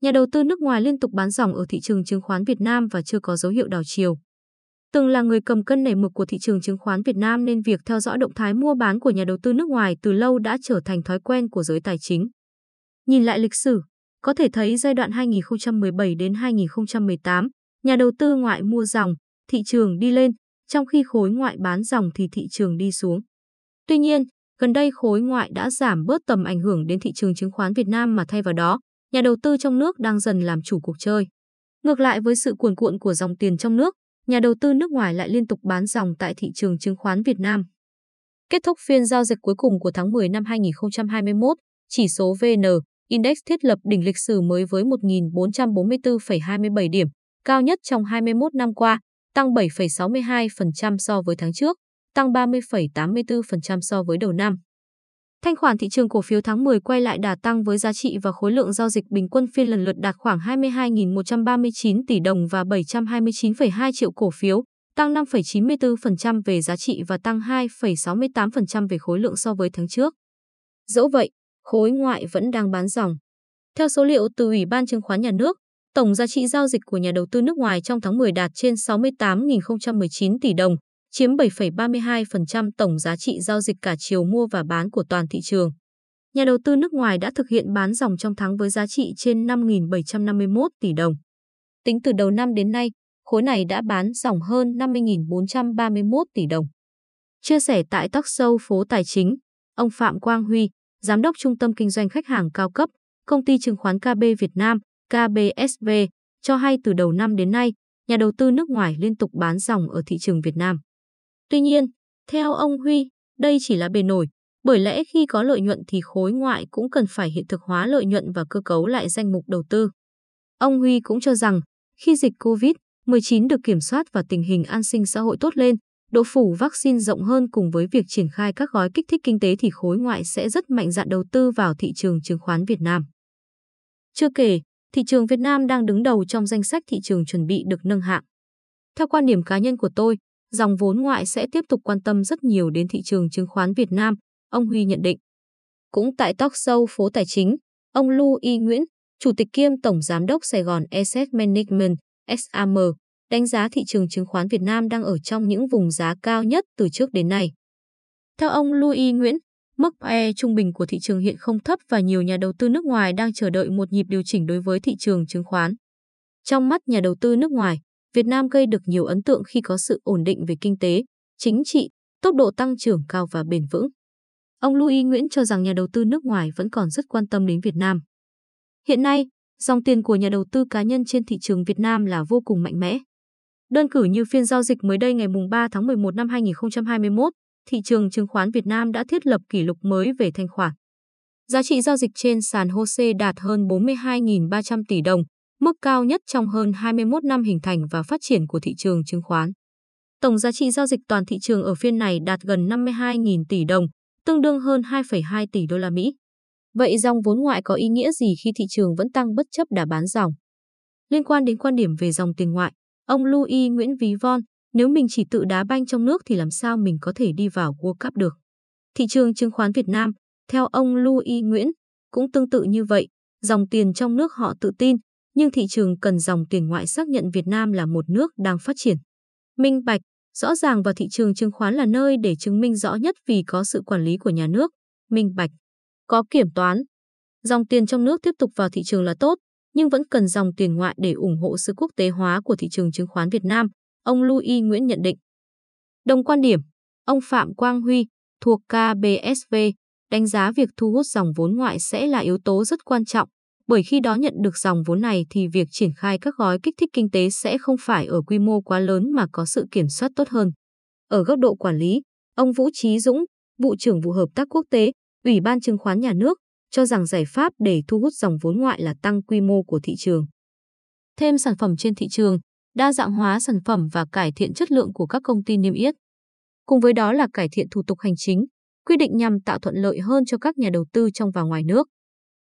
nhà đầu tư nước ngoài liên tục bán dòng ở thị trường chứng khoán Việt Nam và chưa có dấu hiệu đảo chiều. Từng là người cầm cân nảy mực của thị trường chứng khoán Việt Nam nên việc theo dõi động thái mua bán của nhà đầu tư nước ngoài từ lâu đã trở thành thói quen của giới tài chính. Nhìn lại lịch sử, có thể thấy giai đoạn 2017 đến 2018, nhà đầu tư ngoại mua dòng, thị trường đi lên, trong khi khối ngoại bán dòng thì thị trường đi xuống. Tuy nhiên, gần đây khối ngoại đã giảm bớt tầm ảnh hưởng đến thị trường chứng khoán Việt Nam mà thay vào đó, nhà đầu tư trong nước đang dần làm chủ cuộc chơi. Ngược lại với sự cuồn cuộn của dòng tiền trong nước, nhà đầu tư nước ngoài lại liên tục bán dòng tại thị trường chứng khoán Việt Nam. Kết thúc phiên giao dịch cuối cùng của tháng 10 năm 2021, chỉ số VN Index thiết lập đỉnh lịch sử mới với 1.444,27 điểm, cao nhất trong 21 năm qua, tăng 7,62% so với tháng trước, tăng 30,84% so với đầu năm. Thanh khoản thị trường cổ phiếu tháng 10 quay lại đà tăng với giá trị và khối lượng giao dịch bình quân phiên lần lượt đạt khoảng 22.139 tỷ đồng và 729,2 triệu cổ phiếu, tăng 5,94% về giá trị và tăng 2,68% về khối lượng so với tháng trước. Dẫu vậy, khối ngoại vẫn đang bán dòng. Theo số liệu từ Ủy ban Chứng khoán Nhà nước, tổng giá trị giao dịch của nhà đầu tư nước ngoài trong tháng 10 đạt trên 68.019 tỷ đồng, chiếm 7,32% tổng giá trị giao dịch cả chiều mua và bán của toàn thị trường. Nhà đầu tư nước ngoài đã thực hiện bán dòng trong tháng với giá trị trên 5.751 tỷ đồng. Tính từ đầu năm đến nay, khối này đã bán dòng hơn 50.431 tỷ đồng. Chia sẻ tại talk show phố tài chính, ông Phạm Quang Huy, Giám đốc Trung tâm Kinh doanh Khách hàng cao cấp, Công ty chứng khoán KB Việt Nam, KBSV, cho hay từ đầu năm đến nay, nhà đầu tư nước ngoài liên tục bán dòng ở thị trường Việt Nam. Tuy nhiên, theo ông Huy, đây chỉ là bề nổi, bởi lẽ khi có lợi nhuận thì khối ngoại cũng cần phải hiện thực hóa lợi nhuận và cơ cấu lại danh mục đầu tư. Ông Huy cũng cho rằng, khi dịch COVID-19 được kiểm soát và tình hình an sinh xã hội tốt lên, độ phủ vaccine rộng hơn cùng với việc triển khai các gói kích thích kinh tế thì khối ngoại sẽ rất mạnh dạn đầu tư vào thị trường chứng khoán Việt Nam. Chưa kể, thị trường Việt Nam đang đứng đầu trong danh sách thị trường chuẩn bị được nâng hạng. Theo quan điểm cá nhân của tôi, dòng vốn ngoại sẽ tiếp tục quan tâm rất nhiều đến thị trường chứng khoán Việt Nam, ông Huy nhận định. Cũng tại talk show phố tài chính, ông Lưu Y Nguyễn, Chủ tịch kiêm Tổng Giám đốc Sài Gòn Asset Management, SAM, đánh giá thị trường chứng khoán Việt Nam đang ở trong những vùng giá cao nhất từ trước đến nay. Theo ông Louis Nguyễn, mức PE trung bình của thị trường hiện không thấp và nhiều nhà đầu tư nước ngoài đang chờ đợi một nhịp điều chỉnh đối với thị trường chứng khoán. Trong mắt nhà đầu tư nước ngoài, Việt Nam gây được nhiều ấn tượng khi có sự ổn định về kinh tế, chính trị, tốc độ tăng trưởng cao và bền vững. Ông Louis Nguyễn cho rằng nhà đầu tư nước ngoài vẫn còn rất quan tâm đến Việt Nam. Hiện nay, dòng tiền của nhà đầu tư cá nhân trên thị trường Việt Nam là vô cùng mạnh mẽ. Đơn cử như phiên giao dịch mới đây ngày 3 tháng 11 năm 2021, thị trường chứng khoán Việt Nam đã thiết lập kỷ lục mới về thanh khoản. Giá trị giao dịch trên sàn HOSE đạt hơn 42.300 tỷ đồng, mức cao nhất trong hơn 21 năm hình thành và phát triển của thị trường chứng khoán. Tổng giá trị giao dịch toàn thị trường ở phiên này đạt gần 52.000 tỷ đồng, tương đương hơn 2,2 tỷ đô la Mỹ. Vậy dòng vốn ngoại có ý nghĩa gì khi thị trường vẫn tăng bất chấp đà bán dòng? Liên quan đến quan điểm về dòng tiền ngoại, ông Louis Nguyễn Ví Von, nếu mình chỉ tự đá banh trong nước thì làm sao mình có thể đi vào World Cup được? Thị trường chứng khoán Việt Nam, theo ông Louis Nguyễn, cũng tương tự như vậy, dòng tiền trong nước họ tự tin, nhưng thị trường cần dòng tiền ngoại xác nhận Việt Nam là một nước đang phát triển. Minh bạch, rõ ràng và thị trường chứng khoán là nơi để chứng minh rõ nhất vì có sự quản lý của nhà nước, minh bạch, có kiểm toán. Dòng tiền trong nước tiếp tục vào thị trường là tốt, nhưng vẫn cần dòng tiền ngoại để ủng hộ sự quốc tế hóa của thị trường chứng khoán Việt Nam, ông Louis Nguyễn nhận định. Đồng quan điểm, ông Phạm Quang Huy, thuộc KBSV, đánh giá việc thu hút dòng vốn ngoại sẽ là yếu tố rất quan trọng, bởi khi đó nhận được dòng vốn này thì việc triển khai các gói kích thích kinh tế sẽ không phải ở quy mô quá lớn mà có sự kiểm soát tốt hơn. Ở góc độ quản lý, ông Vũ Trí Dũng, vụ trưởng vụ hợp tác quốc tế, Ủy ban chứng khoán nhà nước, cho rằng giải pháp để thu hút dòng vốn ngoại là tăng quy mô của thị trường. Thêm sản phẩm trên thị trường, đa dạng hóa sản phẩm và cải thiện chất lượng của các công ty niêm yết. Cùng với đó là cải thiện thủ tục hành chính, quy định nhằm tạo thuận lợi hơn cho các nhà đầu tư trong và ngoài nước.